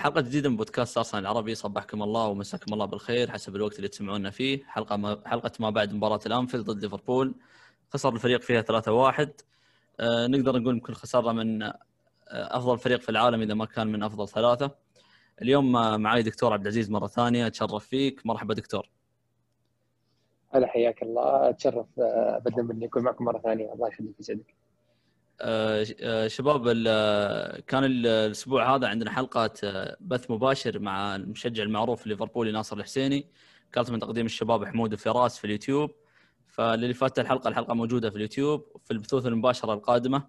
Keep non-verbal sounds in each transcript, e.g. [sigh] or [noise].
حلقة جديدة من بودكاست ارسنال العربي. صبحكم الله ومساكم الله بالخير. حسب الوقت اللي تسمعونا فيه. حلقة ما حلقة ما بعد مباراة الأنفيلد ضد ليفربول. خسر الفريق فيها 3-1 آه نقدر نقول يمكن خسارة من آه أفضل فريق في العالم إذا ما كان من أفضل ثلاثة. اليوم معي دكتور عبد العزيز مرة ثانية. أتشرف فيك. مرحبا دكتور. هلا حياك الله. أتشرف ابدا مني أكون معكم مرة ثانية. الله يخليك يسعدك. آه، آه، شباب كان الأسبوع هذا عندنا حلقة آه، بث مباشر مع المشجع المعروف ليفربولي ناصر الحسيني كانت من تقديم الشباب حمود وفراس في اليوتيوب. فاللي فات الحلقة الحلقة موجودة في اليوتيوب في البثوث المباشرة القادمة.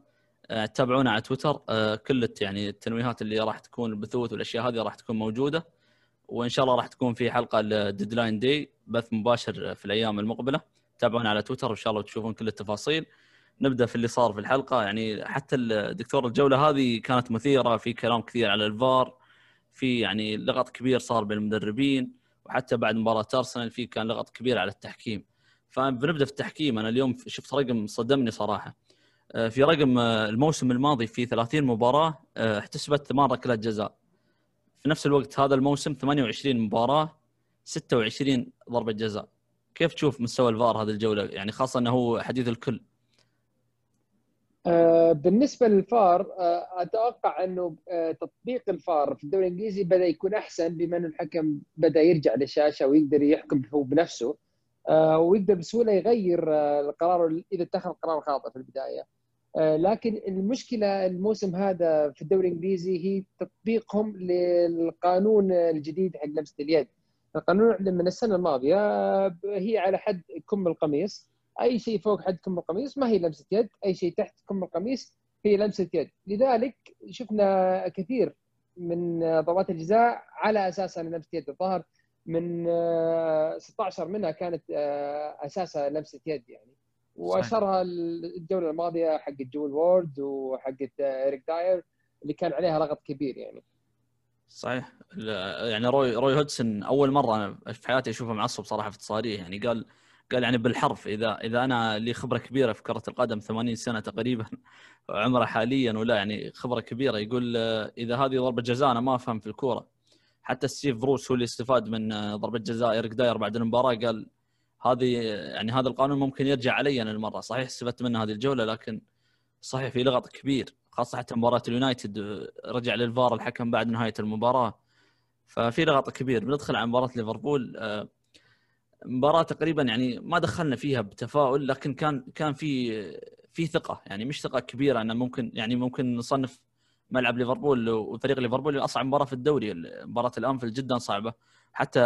تابعونا على تويتر. كل يعني التنويهات اللي راح تكون البثوث والأشياء هذه راح تكون موجودة. وإن شاء الله راح تكون في حلقة ال deadline day بث مباشر في الأيام المقبلة. تابعونا على تويتر وإن شاء الله تشوفون كل التفاصيل. نبدأ في اللي صار في الحلقة. يعني حتى الدكتور الجولة هذه كانت مثيرة في كلام كثير على الفار في يعني لغط كبير صار بين المدربين وحتى بعد مباراة أرسنال في كان لغط كبير على التحكيم. فبنبدأ في التحكيم. أنا اليوم شفت رقم صدمني صراحة. آه، في رقم آه، الموسم الماضي في 30 مباراة آه، احتسبت ثمان ركلات جزاء. في نفس الوقت هذا الموسم 28 مباراة 26 ضربة جزاء. كيف تشوف مستوى الفار هذه الجولة؟ يعني خاصة إنه هو حديث الكل. بالنسبة للفار آه، أتوقع إنه آه، تطبيق الفار في الدوري الإنجليزي بدأ يكون أحسن بما انه الحكم بدأ يرجع للشاشه ويقدر يحكم هو بنفسه ويقدر بسهولة يغير القرار إذا اتخذ قرار خاطئ في البداية. لكن المشكلة الموسم هذا في الدوري الإنجليزي هي تطبيقهم للقانون الجديد حق لمسة اليد. القانون من السنة الماضية هي على حد كم القميص. أي شيء فوق حد كم القميص ما هي لمسة يد أي شيء تحت كم القميص هي لمسة يد. لذلك شفنا كثير من ضربات الجزاء على أساس انها لمسة يد الظاهر من 16 منها كانت آه، اساسها لمسة يد يعني. وأشهرها الجوله الماضية حقت جول وورد وحقت إيريك داير اللي كان عليها لغط كبير يعني. صحيح. يعني روي روي هودجسون أول مرة أنا في حياتي أشوفه معصب صراحة في التصاريح يعني. قال قال يعني بالحرف إذا إذا أنا لي خبرة كبيرة في كرة القدم 80 سنة تقريبا [laughs] عمره حاليا ولا يعني خبرة كبيرة يقول إذا هذه ضربة جزاء أنا ما أفهم في الكورة. حتى ستيف بروس هو اللي استفاد من ضربة جزاء إيريك داير بعد المباراة قال هذه يعني هذا القانون ممكن يرجع علي أنا المرة. صحيح استفدت منه هذه الجولة لكن صحيح في لغط كبير خاصة حتى مباراة اليونايتد رجع للفار الحكم بعد نهاية المباراة. ففي لغط كبير. بندخل على مباراة ليفربول آه، مباراة تقريبا يعني ما دخلنا فيها بتفاؤل لكن كان كان في في ثقة يعني مش ثقة كبيرة إنه ممكن يعني ممكن نصنف ملعب ليفربول وفريق ليفربول أصعب مباراة في الدوري. مباراة الانفيلد جدا صعبة حتى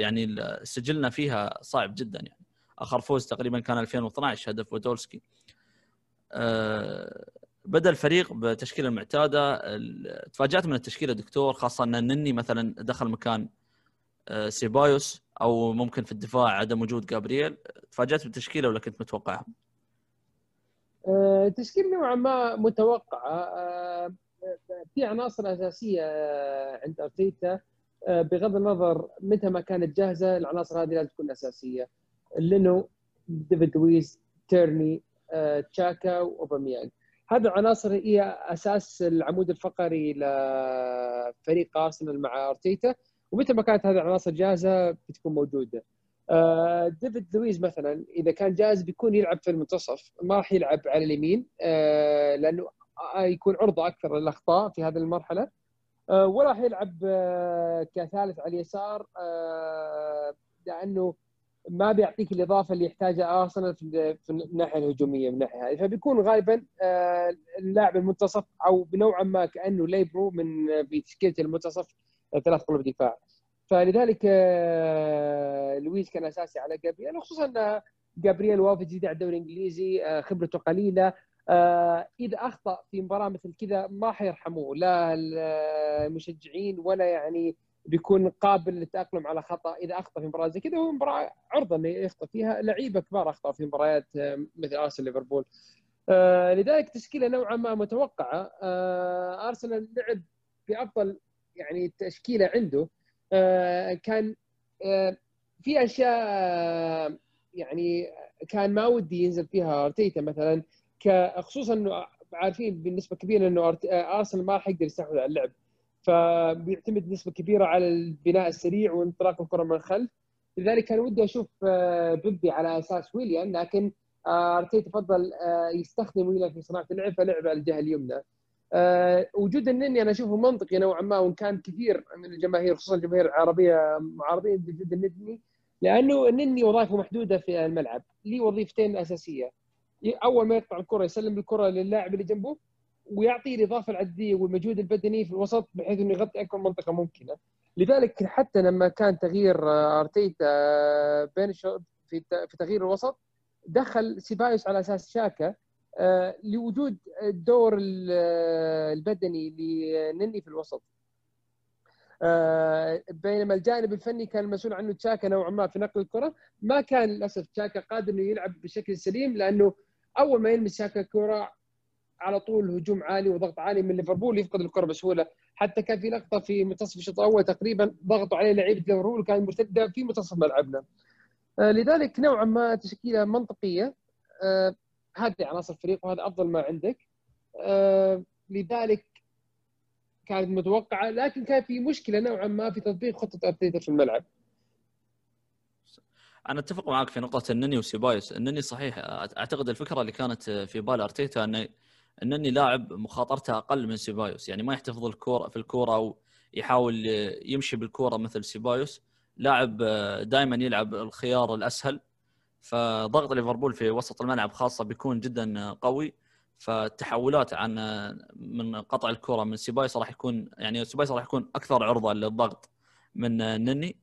يعني سجلنا فيها صعب جدا يعني. آخر فوز تقريبا كان 2012 هدف وودولسكي أه بدأ الفريق بالتشكيله المعتاده تفاجأت من التشكيلة دكتور خاصة إن النني مثلا دخل مكان أه سيبايوس. أو ممكن في الدفاع عدم وجود جابرييل. تفاجأت بالتشكيلة ولا كنت متوقعها؟ أه تشكيل نوعا ما متوقعة. أه في عناصر أساسية عند أرتيتا. أه بغض النظر متى ما كانت جاهزة العناصر هذه لازم تكون أساسية. لينو ديفيد لويس تيرني أه تشاكا واوباميانج هذه العناصر هي أساس العمود الفقري لفريق أرسنال مع أرتيتا. ومتى ما كانت هذه العناصر جاهزة بتكون موجودة. آه ديفيد لويز مثلا إذا كان جاهز بيكون يلعب في المنتصف ما راح يلعب على اليمين آه لأنه يكون عرضة أكثر للأخطاء في هذه المرحلة. آه ولا راح يلعب آه كثالث على اليسار آه لأنه ما بيعطيك الإضافة اللي يحتاجها أرسنال في الناحية الهجومية من الناحيه هذه. فبيكون غالبا آه، اللاعب المنتصف أو بنوعا ما كأنه ليبرو من بتشكيله المنتصف ثلاث قلوب دفاع. فلذلك آه، لويس كان أساسي على جابرييل خصوصا ان جابرييل وافد جديد على الدوري الإنجليزي آه، خبرته قليلة. آه، إذا أخطأ في مباراة مثل كذا ما حيرحموه لا المشجعين ولا يعني بيكون قابل للتأقلم على خطأ إذا أخطأ في مباراة زي كذا. هو مباراة عرضة إنه يخطأ فيها لعيبة كبار أخطأوا في مباريات مثل أرسنال ليفربول. لذلك تشكيلة نوعا ما متوقعة. أرسنال لعب بأفضل يعني التشكيله عنده. آه، كان آه، في أشياء آه، يعني كان ما ودي ينزل فيها أرتيتا مثلا خصوصا إنه عارفين بنسبه كبيرة إنه أرسنال ما راح يقدر يستحوذ على اللعب. فبيعتمد نسبة كبيرة على البناء السريع وانطلاق الكرة من الخلف. لذلك كان ودي أشوف بيبي على أساس ويليام لكن أرتيتا فضل يستخدم ويليام في صناعة اللعب فلعب على الجهة اليمنى. وجود النني أنا أشوفه منطقي نوعا ما وإن كان كثير من الجماهير خصوصا الجماهير العربيه معارضين بوجود النني لأنه النني وظائفة محدودة في الملعب ليه وظيفتين أساسية. أول ما يقطع الكرة يسلم الكرة للاعب اللي جنبه ويعطي الاضافه العدديه والمجهود البدني في الوسط بحيث إنه يغطي أكبر منطقة ممكنة. لذلك حتى لما كان تغيير أرتيتا بين في في تغيير الوسط دخل سيبايوس على أساس شاكا لوجود الدور البدني لنني في الوسط. بينما الجانب الفني كان المسؤول عنه تشاكا نوعا ما في نقل الكرة. ما كان للأسف تشاكا قادر إنه يلعب بشكل سليم لأنه أول ما يلمس شاكا الكرة على طول هجوم عالي وضغط عالي من ليفربول يفقد الكرة بسهولة. حتى كان في لقطة في منتصف الشوط الأول تقريبا ضغطوا عليه لعيبة ليفربول وكان مرتدة في منتصف ملعبنا. لذلك نوعا ما تشكيلة منطقية. هذه عناصر الفريق وهذا أفضل ما عندك. لذلك كانت متوقعة لكن كان في مشكلة نوعا ما في تطبيق خطة أرتيتا في الملعب. أنا أتفق معك في نقطة النني وسيبايوس النني صحيح أعتقد الفكرة اللي كانت في بال أرتيتا انه النني لاعب مخاطرته أقل من سيبايوس. يعني ما يحتفظ الكوره في الكورة أو يحاول يمشي بالكورة مثل سيبايوس. لاعب دائما يلعب الخيار الأسهل. فضغط ليفربول في وسط الملعب خاصة بيكون جدا قوي. فالتحولات عن من قطع الكرة من سيبايوس راح يكون يعني سيبايوس راح يكون أكثر عرضة للضغط من نني.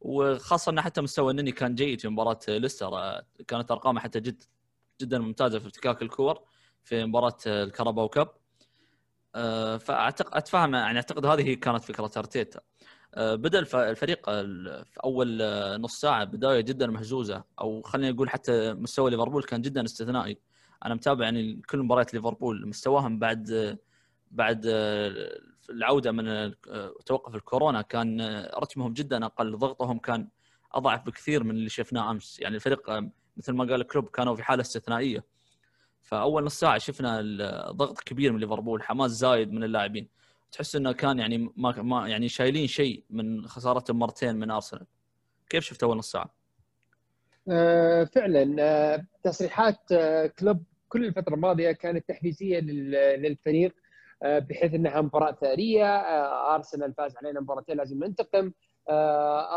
وخاصة انه حتى مستوى النني كان جيد في مباراة ليستر. كانت ارقامه حتى جد جدا ممتازة في افتكاك الكور في مباراة الكاراباو كاب. فاعتقد أتفهم يعني أعتقد هذه كانت فكرة أرتيتا. بدأ الفريق في أول نص ساعة بداية جدا مهزوزه أو خلينا نقول حتى مستوى ليفربول كان جدا استثنائي. أنا متابع يعني كل مباريات ليفربول مستواهم بعد بعد العودة من توقف الكورونا كان رتمهم جدا أقل ضغطهم كان أضعف بكثير من اللي شفناه أمس. يعني الفريق مثل ما قال كلوب كانوا في حالة استثنائية. فأول نص ساعة شفنا ضغط كبير من ليفربول حماس زايد من اللاعبين. تحس إنه كان يعني ما, ما يعني شايلين شيء من خسارتهم مرتين من أرسنال كيف شفت أول نص ساعة؟ آه فعلا آه تصريحات آه كلوب كل الفترة الماضية كانت تحفيزية للفريق بحيث إنها مباراة ثاريه أرسنال فاز علينا مباراتين لازم ننتقم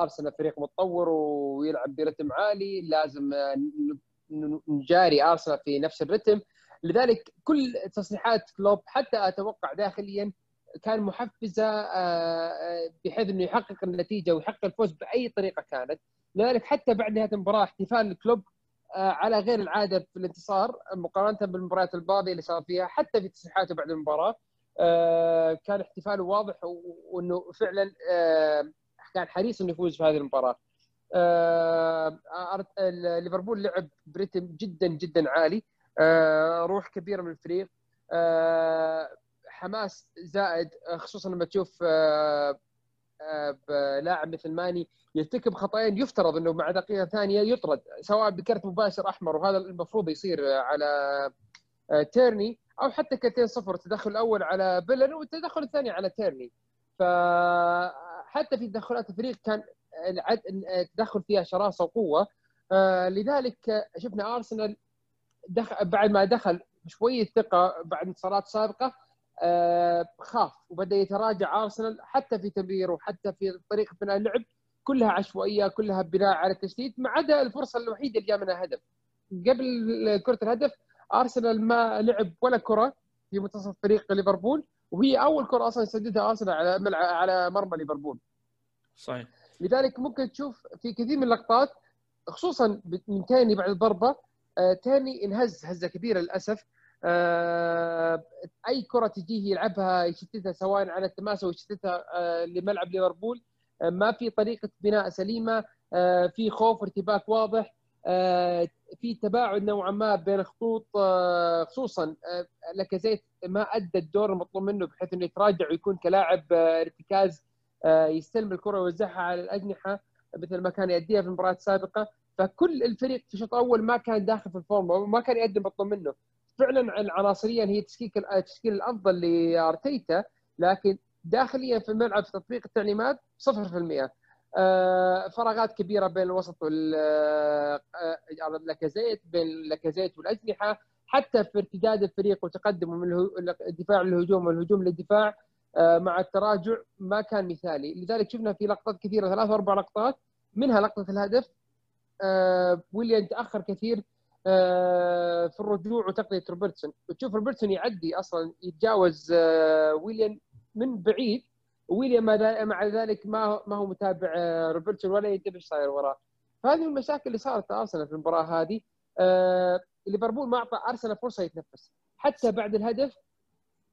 أرسنال فريق متطور ويلعب برتم عالي لازم نجاري أرسنال في نفس الرتم لذلك كل تصريحات كلوب حتى أتوقع داخليا كان محفزة بحيث إنه يحقق النتيجة ويحقق الفوز بأي طريقة كانت لذلك حتى بعد نهاية المباراة احتفال كلوب على غير العادة في الانتصار مقارنة بالمباريات الماضية اللي صار فيها حتى في تصريحاته بعد المباراة كان احتفاله واضح وإنه فعلا كان حريص إنه يفوز في هذه المباراة. ليفربول لعب بريتم جدا جدا عالي روح كبيرة من الفريق حماس زائد خصوصا لما تشوف لاعب مثل ماني يرتكب خطأين يفترض إنه مع دقيقة ثانية يطرد سواء بكرت مباشر أحمر وهذا المفروض يصير على تيرني أو حتى كرتين صفر التدخل الأول على بيلر والتدخل الثاني على تيرني. فحتى في تدخلات الفريق كان التدخل فيها شراسة وقوة. لذلك شفنا أرسنال دخل بعد ما دخل شوية ثقة بعد انتصارات سابقة خاف. وبدأ يتراجع أرسنال حتى في تمريره وحتى في طريقة بناء اللعب. كلها عشوائية كلها بناء على التشتيت ما عدا الفرصة الوحيدة اللي جاء منها هدف. قبل كرة الهدف أرسنال ما لعب ولا كرة في منتصف فريق ليفربول وهي أول كرة أصلا يسددها أرسنال على على مرمى ليفربول. صحيح. لذلك ممكن تشوف في كثير من اللقطات خصوصا من تاني بعد الضربه تاني انهز هزة كبيرة للأسف. أي كرة تجيه يلعبها يشتتها سواء على التماس أو يشتتها لملعب ليفربول. ما في طريقة بناء سليمة في خوف وارتباك واضح في تباعد نوعا ما بين الخطوط خصوصا لكزيت ما أدى الدور المطلوب منه بحيث إنه يتراجع ويكون كلاعب ارتكاز يستلم الكرة ويوزعها على الأجنحة مثل ما كان يأديها في المباريات السابقه فكل الفريق في الشوط الأول ما كان داخل في ال form وما كان يقدم مطلوب منه. فعلا عناصريا هي تشكيل التشكيل الأفضل لأرتيتا لكن داخليا في الملعب في تطبيق التعليمات 0% آه، فراغات كبيرة بين الوسط واللاكازيت بين اللاكازيت والأجنحة حتى في ارتداد الفريق وتقدمه من الدفاع للهجوم والهجوم للدفاع آه، مع التراجع ما كان مثالي. لذلك شفنا في لقطات كثيرة ثلاث أربع لقطات منها لقطة الهدف. آه، ويليام تأخر كثير آه، في الرجوع وتقنيه روبرتسون. وتشوف روبرتسون يعدي أصلا يتجاوز ويليام من بعيد ويليام مع ذلك ما ما هو متابع روبرتسون ولا ينتبه إيش صاير وراه. فهذه المشاكل اللي صارت أرسنال في المباراة هذه. ليفربول ما أعطى أرسنال فرصة يتنفس. حتى بعد الهدف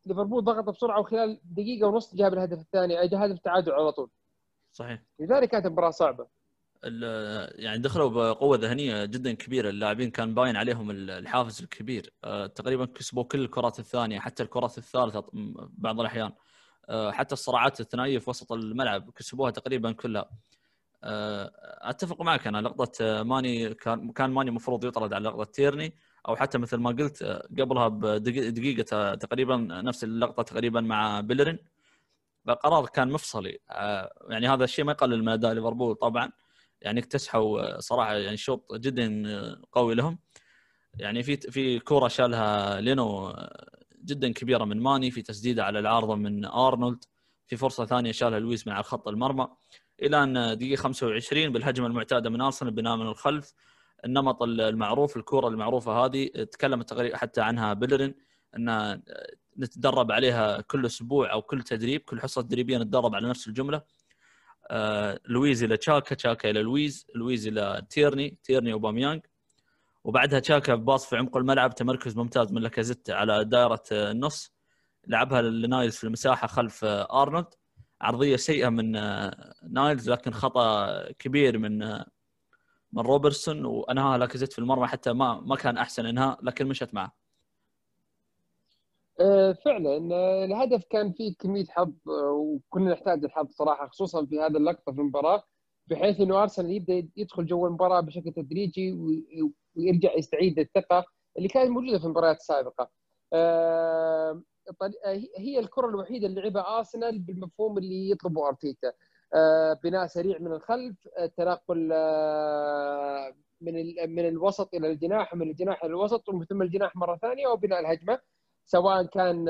ليفربول ضغط بسرعة وخلال دقيقة ونص جاب الهدف الثاني جاب هدف التعادل على طول. صحيح. لذلك كانت مباراه صعبة. يعني دخلوا بقوة ذهنية جدا كبيرة. اللاعبين كان باين عليهم الحافز الكبير. آه، تقريبا كسبوا كل الكرات الثانية حتى الكرات الثالثة بعض الأحيان. آه، حتى الصراعات الثنائية في وسط الملعب كسبوها تقريبا كلها. آه، أتفق معك. أنا لقطة ماني كان كان ماني المفروض يطرد على لقطة تيرني أو حتى مثل ما قلت قبلها بدقيقه تقريبا نفس اللقطة تقريبا مع بيلرين. فقرار كان مفصلي. يعني هذا الشيء ما يقلل من أداء ليفربول طبعا. يعني اكتسحوا صراحة يعني شوط جدا قوي لهم. يعني في في كورة شالها لينو جدا كبيرة من ماني في تسديده على العارضة من أرنولد في فرصة ثانية شالها لويس من على خط المرمى. إلى أن دقيقة 25 بالهجمة المعتادة من أرسنال بناء من الخلف النمط المعروف الكورة المعروفة هذه تكلمت تقريبا حتى عنها بيلرين أن نتدرب عليها كل أسبوع أو كل تدريب كل حصة تدريبية نتدرب على نفس الجملة. آه لويز إلى تشاكا تشاكا إلى لويز لويز إلى تيرني تيرني أوباميانج وبعدها تشاكا باص في عمق الملعب تمركز ممتاز من لاكازيت على دائرة النص. لعبها لنايلز في المساحة خلف أرنولد. عرضية سيئة من نايلز لكن خطأ كبير من من روبرتسون. وأنهاها لاكازيت في المرمى حتى ما ما كان أحسن إنهاء لكن مشت معه. أه، فعلا أه، الهدف كان فيه كمية حظ أه، وكنا نحتاج الحظ صراحة خصوصا في هذه اللقطة في المباراة بحيث إنه أرسنال يبدأ يدخل جو المباراة بشكل تدريجي ويرجع يستعيد الثقة اللي كانت موجودة في المباريات السابقة. هي الكرة الوحيدة اللي لعبها أرسنال بالمفهوم اللي يطلبه أرتيتا. آه، بناء سريع من الخلف آه، تنقل آه، من من الوسط إلى الجناح ومن الجناح إلى الوسط ثم الجناح مرة ثانية وبناء الهجمة سواء كان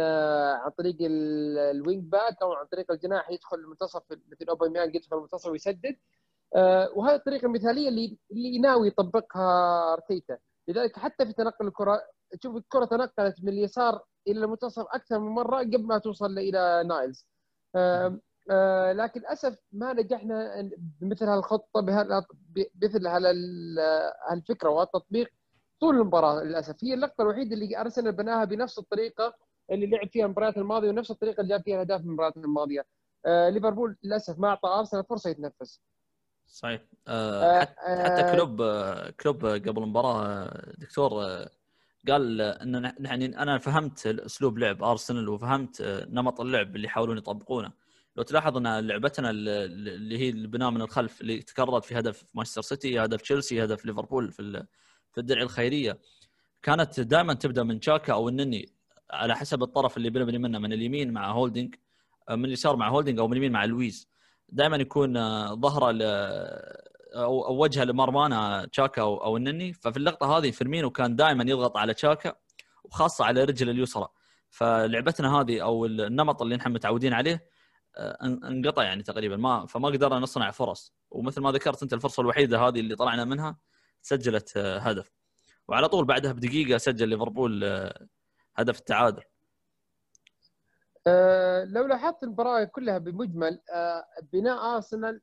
عن طريق ال wing back أو عن طريق الجناح يدخل المنتصف مثل أوباميانج يدخل المنتصف ويسدد. وهذه الطريقة المثالية اللي اللي ناوي يطبقها أرتيتا. لذلك حتى في تنقل الكرة تشوف الكرة تنقلت من اليسار إلى المنتصف أكثر من مرة قبل ما توصل إلى نايلز. آه، لكن للأسف ما نجحنا بمثل هالخطة بمثل هالفكرة وهالتطبيق. طول المباراة للأسف. هي اللقطة الوحيدة اللي أرسنال بناها بنفس الطريقة اللي لعب فيها المباريات الماضية ونفس الطريقة اللي جاب فيها الأهداف المباريات الماضية. آه ليفربول للأسف ما أعطى أرسنال فرصة يتنفس. صحيح. آه, آه حتى آه كلوب كلوب قبل المباراة دكتور قال ان يعني أنا فهمت أسلوب لعب أرسنال وفهمت نمط اللعب اللي يحاولون يطبقونه. لو تلاحظ أن لعبتنا اللي هي البناء من الخلف اللي تكررت في هدف مانشستر سيتي هدف تشيلسي هدف ليفربول في في الدرع الخيرية. كانت دائما تبدأ من تشاكا أو النني على حسب الطرف اللي بنبني منه من اليمين مع هولدنج من اليسار مع هولدنج أو من اليمين مع لويز. دائما يكون ظهره أو أو وجهه لمرمانا تشاكا أو, أو النني. ففي اللقطة هذه فيرمينو كان دائما يضغط على تشاكا وخاصة على رجله اليسرى. فلعبتنا هذه أو النمط اللي نحن متعودين عليه آه، انقطع يعني تقريبا. ما فما قدرنا نصنع فرص. ومثل ما ذكرت أنت الفرصة الوحيدة هذه اللي طلعنا منها سجلت آه، هدف. وعلى طول بعدها بدقيقة سجل ليفربول آه، هدف التعادل. لو لاحظت المباراة كلها بمجمل بناء أرسنال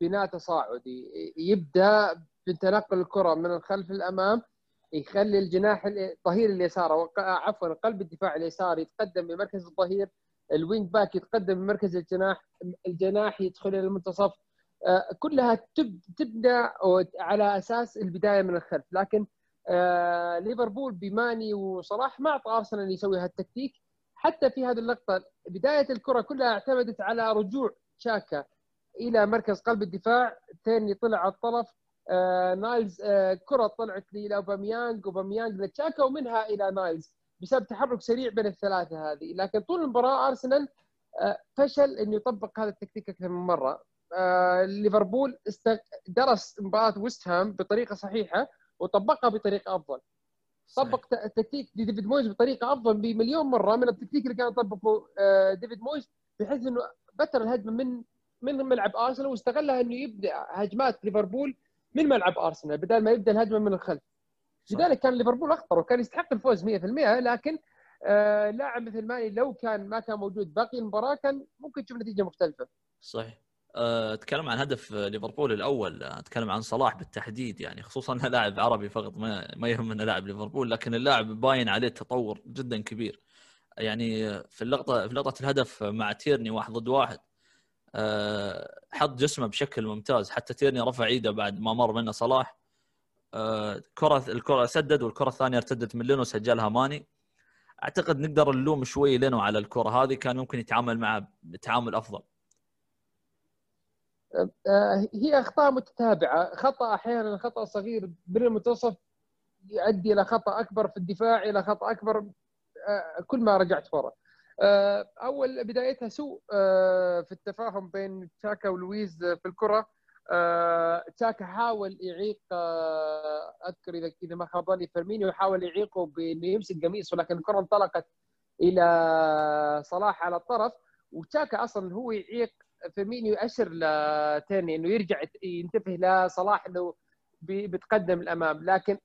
بناء تصاعدي. يبدأ بتنقل الكرة من الخلف للامام يخلي الجناح الظهير اليسار عفوا قلب الدفاع اليسار يتقدم بمركز الظهير ال wing back يتقدم بمركز الجناح الجناح يدخل إلى المنتصف آه، كلها تبدا على أساس البداية من الخلف. لكن آه، ليفربول بماني وصلاح ما أعطى أرسنال يسوي هالتكتيك. حتى في هذه اللقطة بداية الكرة كلها اعتمدت على رجوع شاكا إلى مركز قلب الدفاع. تاني طلع على الطرف. آه نايلز آه كرة طلعت إلى اوباميانج لتشاكا ومنها إلى نايلز بسبب تحرك سريع بين الثلاثة هذه. لكن طول المباراة أرسنال آه، فشل إنه يطبق هذا التكتيك أكثر من مرة. آه، ليفربول درس مباراة ويست هام بطريقة صحيحة وطبقها بطريقة أفضل. طبق تكتيك ديفيد مويز بطريقة أفضل بمليون مرة من التكتيك اللي كان يطبقه ديفيد مويز بحيث إنه بتر الهجمة من من ملعب أرسنال واستغلها إنه يبدأ هجمات ليفربول من ملعب أرسنال بدل ما يبدأ الهجمة من الخلف. لذلك كان ليفربول أخطر وكان يستحق الفوز 100% لكن آه لاعب مثل ماني لو كان ما كان موجود باقي المباراة كان ممكن تشوف نتيجة مختلفة. صحيح. آه، أتكلم عن هدف ليفربول الأول أتكلم عن صلاح بالتحديد يعني خصوصا انه [laughs] لاعب عربي فقط ما ما يهمنا لاعب ليفربول لكن اللاعب باين عليه تطور جدا كبير. يعني في اللقطه في لقطة الهدف مع تيرني واحد ضد واحد آه، حط جسمه بشكل ممتاز. حتى تيرني رفع إيده بعد ما مر منه صلاح. آه، كرة الكرة سدد والكرة الثانية ارتدت من لينو سجلها ماني. أعتقد نقدر نلوم شوي لينو على الكرة هذه كان ممكن يتعامل معها بتعامل أفضل. آه، هي أخطاء متتابعة. خطأ أحيانا خطأ صغير. من المنتصف يؤدي إلى خطأ أكبر في الدفاع إلى خطأ أكبر كل ما رجعت ورا. آه، أول بدايتها سوء آه، في التفاهم بين تشاكا ولويز في الكرة. آه، تشاكا حاول يعيق أذكر إذا إذا ما خاب ظني فيرمينيو يحاول يعيقه بأنه يمسك قميصه لكن الكرة انطلقت إلى صلاح على الطرف. وتشاكا أصلا هو يعيق فيرمينيو ياشر لتيرني إنه يرجع ينتبه لصلاح إنه بيتقدم الأمام. لكن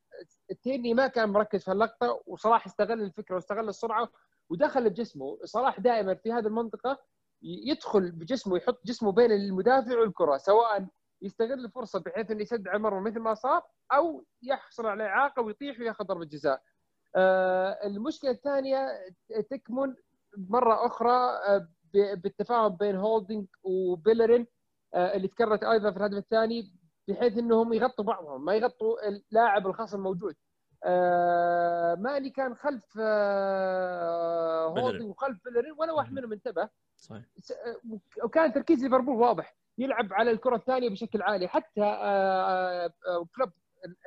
تيرني ما كان مركز في اللقطة وصلاح استغل الفكرة واستغل السرعة ودخل بجسمه. صلاح دائما في هذه المنطقة يدخل بجسمه يحط جسمه بين المدافع والكرة سواء يستغل الفرصة بحيث إنه يسد على المرمى مثل ما صار أو يحصل على إعاقة ويطيح وياخذ ضربة جزاء. آه المشكلة الثانية تكمن مرة أخرى آه بالتفاهم بين هولدنج وبيلرين آه اللي تكررت أيضا في الهدف الثاني بحيث إنهم يغطوا بعضهم ما يغطوا اللاعب الخصم الموجود. آه ماني كان خلف آه هولدنج وخلف بيلرين ولا واحد منهم انتبه. صحيح. وكان تركيز ليفربول واضح يلعب على الكرة الثانية بشكل عالي. حتى آه, كلوب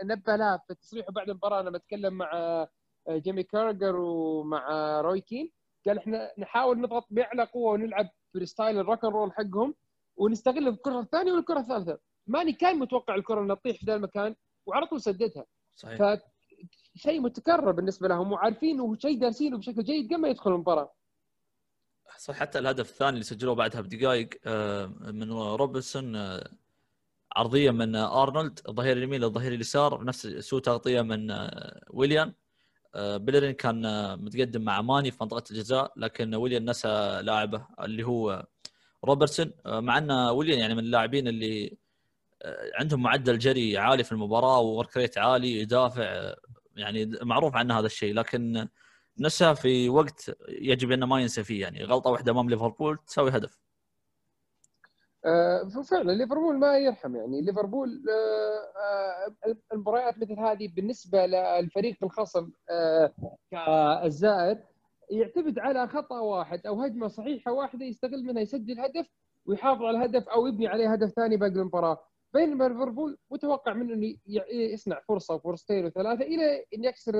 نبه لها في تصريحه بعد المباراة. لما تكلم مع جيمي كارجر ومع روي كين. قال إحنا نحاول نضغط بأعلى قوة ونلعب بريستايل ال rock roll حقهم ونستغل الكرة الثانية والكرة الثالثة. ماني كان متوقع الكرة إنها تطيح في ذا المكان وعلى طول سددها صحيح. شيء متكرر بالنسبة لهم وعارفين وشيء دارسينه بشكل جيد قبل ما يدخل المباراة. صح حتى الهدف الثاني اللي سجلوه بعدها بدقائق آه، من روبنسون آه، عرضية من أرنولد الظهير اليمين للظهير اليسار نفس سوء تغطية من آه، ويليان. بيلرين كان متقدم مع ماني في منطقة الجزاء لكن ويليان نسى لاعبه اللي هو روبرتسون. مع أن ويليان يعني من اللاعبين اللي عندهم معدل جري عالي في المباراة و work عالي يدافع يعني معروف عنه هذا الشيء لكن نسى في وقت يجب انه ما ينسى فيه يعني غلطة واحدة أمام ليفربول تساوي هدف. آه فعلا ليفربول ما يرحم يعني. ليفربول آه آه المباريات مثل هذه بالنسبة للفريق الخصم كالزائر يعتمد على خطأ واحد أو هجمة صحيحة واحدة يستغل منها يسجل هدف ويحافظ على الهدف أو يبني عليه هدف ثاني باقي المباراة. بينما ليفربول متوقع منه إنه يصنع فرصة وفرصتين وثلاثة إلى إن يكسر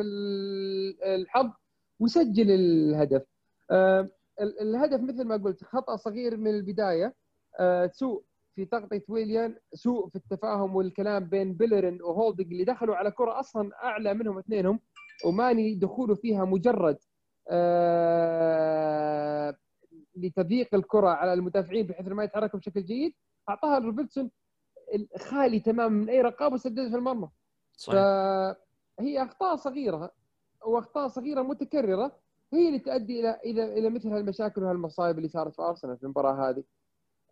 الحظ ويسجل الهدف. الهدف مثل ما قلت خطأ صغير من البداية. سوء في تغطية ويليان سوء في التفاهم والكلام بين بيلرين وهولدنج اللي دخلوا على كرة أصلا أعلى منهم اثنينهم وماني دخوله فيها مجرد آه، لتضييق الكرة على المدافعين بحيث ما يتحركوا بشكل جيد أعطاها لروبرتسون خالي تماما من أي رقابة وسددها في المرمى صحيح فهي أخطاء صغيرة وأخطاء صغيرة متكررة هي اللي تؤدي إلى إلى إلى مثل هالمشاكل وهالمصايب اللي صارت في أرسنال في المباراة هذه.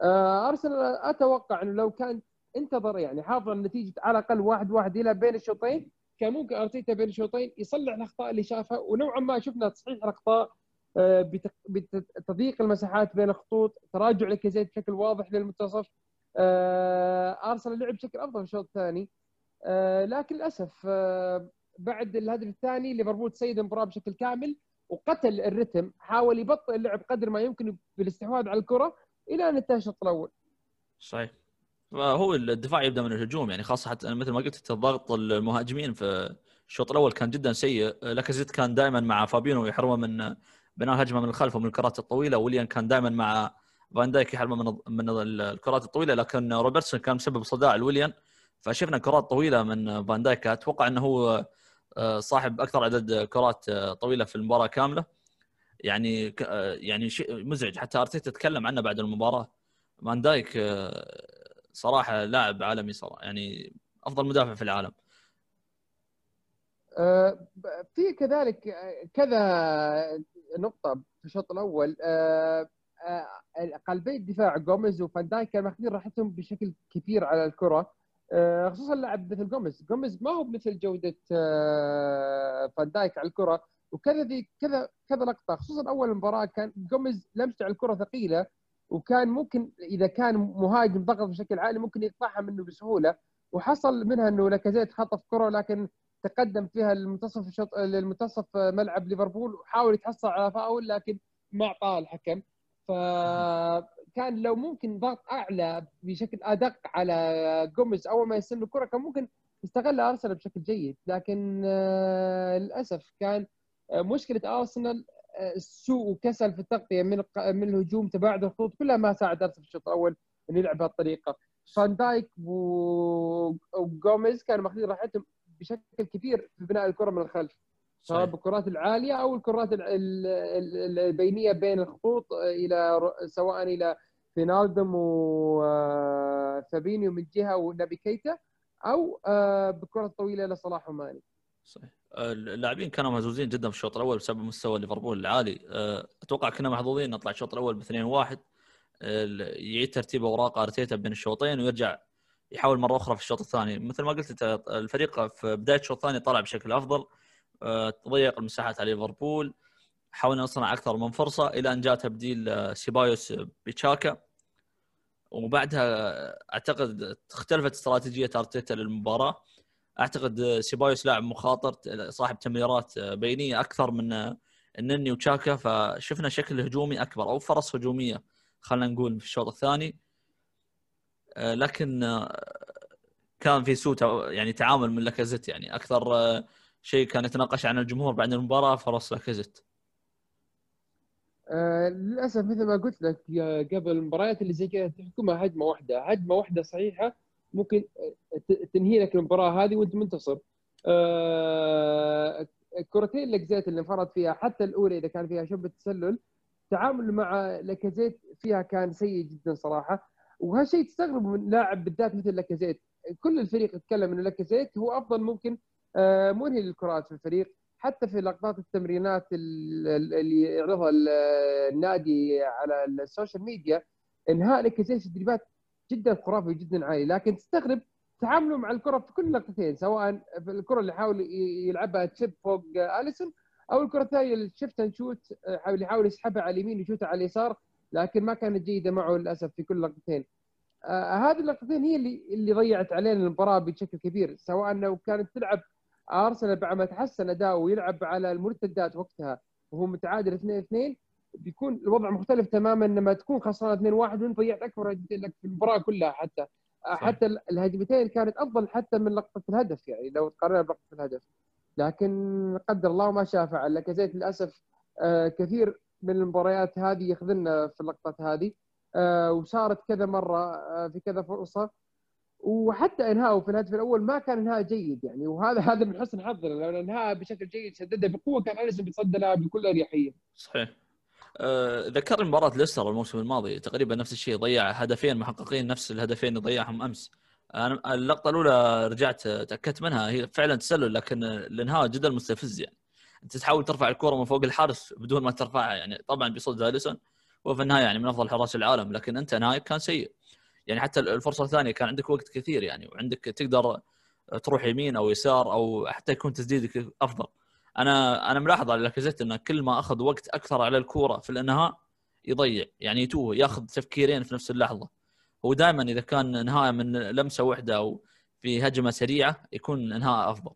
آه، أرسنال أتوقع إنه لو كان انتظر يعني حافظ النتيجة على الأقل واحد واحد إلى بين الشوطين كان ممكن أرتيتا بين الشوطين يصلح الأخطاء اللي شافها ونوعا ما شفنا تصحيح الأخطاء آه، بتضييق المساحات بين الخطوط تراجع لكيزيت بشكل واضح للمنتصف. آه، أرسنال لعب بشكل أفضل في الشوط الثاني. لكن للأسف بعد الهدف الثاني ليفربول تسيد المباراة بشكل كامل وقتل الرتم حاول يبطئ اللعب قدر ما يمكن بالاستحواذ على الكرة. إلى أن انتهى الشوط الأول. صحيح. هو الدفاع يبدأ من الهجوم يعني خاصة حتى مثل ما قلت الضغط المهاجمين في الشوط الأول كان جدا سيء لاكازيت كان دائما مع فابينو يحرمه من بناء هجمه من الخلف ومن الكرات الطويلة ويليان كان دائما مع فان دايك يحرمه من من الكرات الطويلة لكن روبرتسون كان مسبب صداع لويليان فشفنا كرات طويلة من فان دايك أتوقع إنه هو آه، صاحب أكثر عدد كرات آه، طويلة في المباراة كاملة يعني آه، يعني شيء مزعج. حتى أرتيتا تكلم عنه بعد المباراة. فان دايك صراحة لاعب عالمي صراحة يعني أفضل مدافع في العالم. في كذلك كذا نقطة في الشوط الأول. قلبي الدفاع جوميز وفان دايك كانوا ماخذين راحتهم بشكل كبير على الكرة. آه، خصوصا لاعب مثل جوميز جوميز ما هو مثل جودة آه، فان دايك على الكرة. وكذا ذي كذا كذا لقطة. خصوصا أول مباراة كان جوميز لمسته على الكرة ثقيلة وكان ممكن إذا كان مهاجم ضغط بشكل عالي ممكن يقطعها منه بسهولة. وحصل منها إنه لاكازيت خطف كرة لكن تقدم فيها المنتصف الشط... للمنتصف ملعب ليفربول وحاول يتحصل على فاول لكن ما اعطاه الحكم ف كان لو ممكن ضغط أعلى بشكل أدق على جوميز أول ما يستلم الكرة كان ممكن يستغل أرسنال بشكل جيد. لكن آه، للأسف كان مشكلة أرسنال آه، سوء وكسل في التغطية من من الهجوم تباعد الخطوط كلها ما ساعد أرسنال في الشوط الأول انه يلعب بهالطريقة. فان دايك وجوميز كانوا ماخذين راحتهم بشكل كبير في بناء الكرة من الخلف. سواء بالكرات العالية أو الكرات البينية بين الخطوط إلى سواء إلى فينالدوم وفابينيو من جهة ونبي كيتا أو آه، بالكره الطويلة لصلاح وماني. صحيح. اللاعبين كانوا مهزوزين جدا في الشوط الأول بسبب مستوى ليفربول العالي. آه، أتوقع كنا محظوظين نطلع الشوط الأول ب 2 1 يعيد ترتيب أوراق أرتيتا بين الشوطين ويرجع يحاول مرة أخرى في الشوط الثاني. مثل ما قلت الفريق في بداية الشوط الثاني طلع بشكل أفضل. آه، تضيق المساحات على ليفربول. حاولنا نصنع أكثر من فرصة. إلى أن جاء تبديل آه، سيبايوس بتشاكا وبعدها أعتقد اختلفت استراتيجية أرتيتا للمباراة. أعتقد سيبايوس لاعب مخاطر صاحب تمريرات بينية أكثر من النني وتشاكا فشفنا شكل هجومي أكبر أو فرص هجومية خلينا نقول في الشوط الثاني. لكن كان في سوء يعني تعامل من لاكازيت يعني أكثر شيء كان يتناقش عن الجمهور بعد المباراة فرص لاكازيت. آه للأسف مثل ما قلت لك قبل المباريات اللي زي كذا تحكمها هجمة واحدة، هجمة واحدة صحيحة ممكن تنهي لك المباراة هذه وانت منتصر. آه الكرتين لاكازيت اللي انفرد فيها حتى الأولى إذا كان فيها شبة تسلل التعامل مع لاكازيت فيها كان سيء جدا صراحة. وهالشيء تستغرب من لاعب بالذات مثل لاكازيت كل الفريق يتكلم انه لاكازيت هو أفضل ممكن آه، منهي للكرات في الفريق. حتى في لقطات التمرينات اللي يعرضها النادي على ال social media إنهاء لاكازيت في التدريبات جدا خرافي وجدا عالي لكن تستغرب تعامله مع الكرة في كل لقطتين سواء في الكرة اللي حاول يلعبها تشيب فوق أليسون أو الكرة الثانية اللي شفت نشوت حاول يحاول يسحبها على اليمين ويشوتها على اليسار لكن ما كانت جيدة معه للأسف في كل لقطتين. آه هذه اللقطتين هي اللي اللي ضيعت علينا المباراة بشكل كبير سواء لو كانت تلعب أرسنال بعد ما تحسن اداؤه ويلعب على المرتدات وقتها وهو متعادل 2 2 بيكون الوضع مختلف تماما لما تكون خسران 2 1 وانت ضيعت أكبر هجمتين لك في المباراة كلها حتى صح. حتى الهجمتين كانت أفضل حتى من لقطة الهدف يعني لو تقارنها بلقطة الهدف لكن قدر الله ما شاء فعل لاكازيت للأسف آه، كثير من المباريات هذه يخذلنا في اللقطات هذه آه، وصارت كذا مرة آه، في كذا فرصة وحتى انهاءه في الهدف الأول ما كان إنهاء جيد يعني وهذا هذا من حسن حظنا لو انهاء بشكل جيد سددها بقوة كان اليسون بيتصدى لها بكل أريحية. صحيح. أه ذكرني مباراة ليستر الموسم الماضي تقريبا نفس الشيء ضيع هدفين محققين نفس الهدفين اللي ضيعهم أمس. أنا اللقطة الأولى رجعت تأكدت منها هي فعلا تسلل لكن الإنهاء جدا مستفز يعني. أنت تحاول ترفع الكره من فوق الحارس بدون ما ترفعها يعني طبعا بيصد اليسون وفي النهاية يعني من أفضل حراس العالم لكن أنت نهاية كان سيء. يعني حتى الفرصة الثانية كان عندك وقت كثير يعني وعندك تقدر تروح يمين أو يسار أو حتى يكون تسديدك أفضل أنا أنا ملاحظ على لاكازيت انه كل ما أخذ وقت أكثر على الكورة في الإنهاء يضيع. يعني يتوه ياخذ تفكيرين في نفس اللحظة. هو دائما إذا كان إنهاء من لمسة واحدة أو في هجمة سريعة يكون إنهاء أفضل.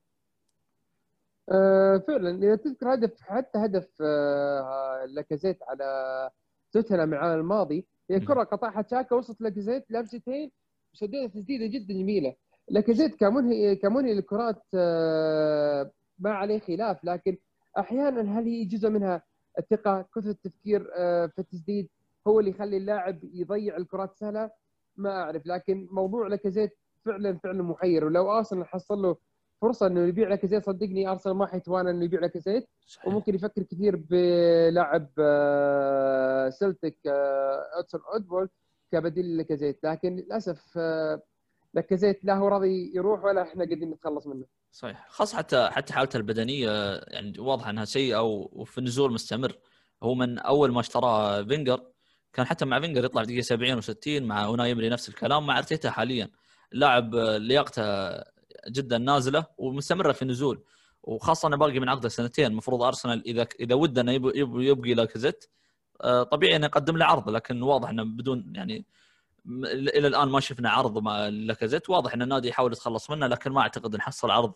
أه فعلا. إذا تذكر هدف حتى هدف أه لاكازيت على توتنهام العام الماضي هي كرة قطعها تشاكا وصلت لاكازيت لمستين وسددها تسديدة جدا جميلة. لاكازيت كمنهي كمنهي الكرات آه، ما عليه خلاف لكن أحيانا هل هي جزء منها الثقة كثرة التفكير آه، في التسديد هو اللي يخلي اللاعب يضيع الكرات السهله ما أعرف لكن موضوع لاكازيت فعلا فعلا محير. ولو أرسنال حصل له فرصة إنه يبيع لاكازيت صدقني أرسنال ما حيتوانى إنه يبيع لاكازيت. وممكن يفكر كثير بلاعب آه، سلتك اوتسون اودبول كبديل لاكازيت. لكن للأسف لاكازيت لا هو راضي يروح ولا إحنا قاعدين نتخلص منه. صحيح. خاصة حتى حتى حالته البدنية يعني واضح أنها سيئة وفي النزول مستمر. هو من أول ما اشترى فينجر كان حتى مع فينجر يطلع في دقيقة 70 و60 مع أوناي نفس الكلام مع أرتيتا حاليا. اللاعب لياقته جدا نازلة ومستمرة في النزول. وخاصة أنه باقي من عقده سنتين. المفروض أرسنال إذا إذا وده أنه يبقي لاكازيت آه، طبيعي أنه يقدم له عرض. لكن واضح أنه بدون يعني إلى الآن ما شفنا عرض مع لاكازيت. واضح أن النادي يحاول يتخلص منه لكن ما أعتقد نحصل عرض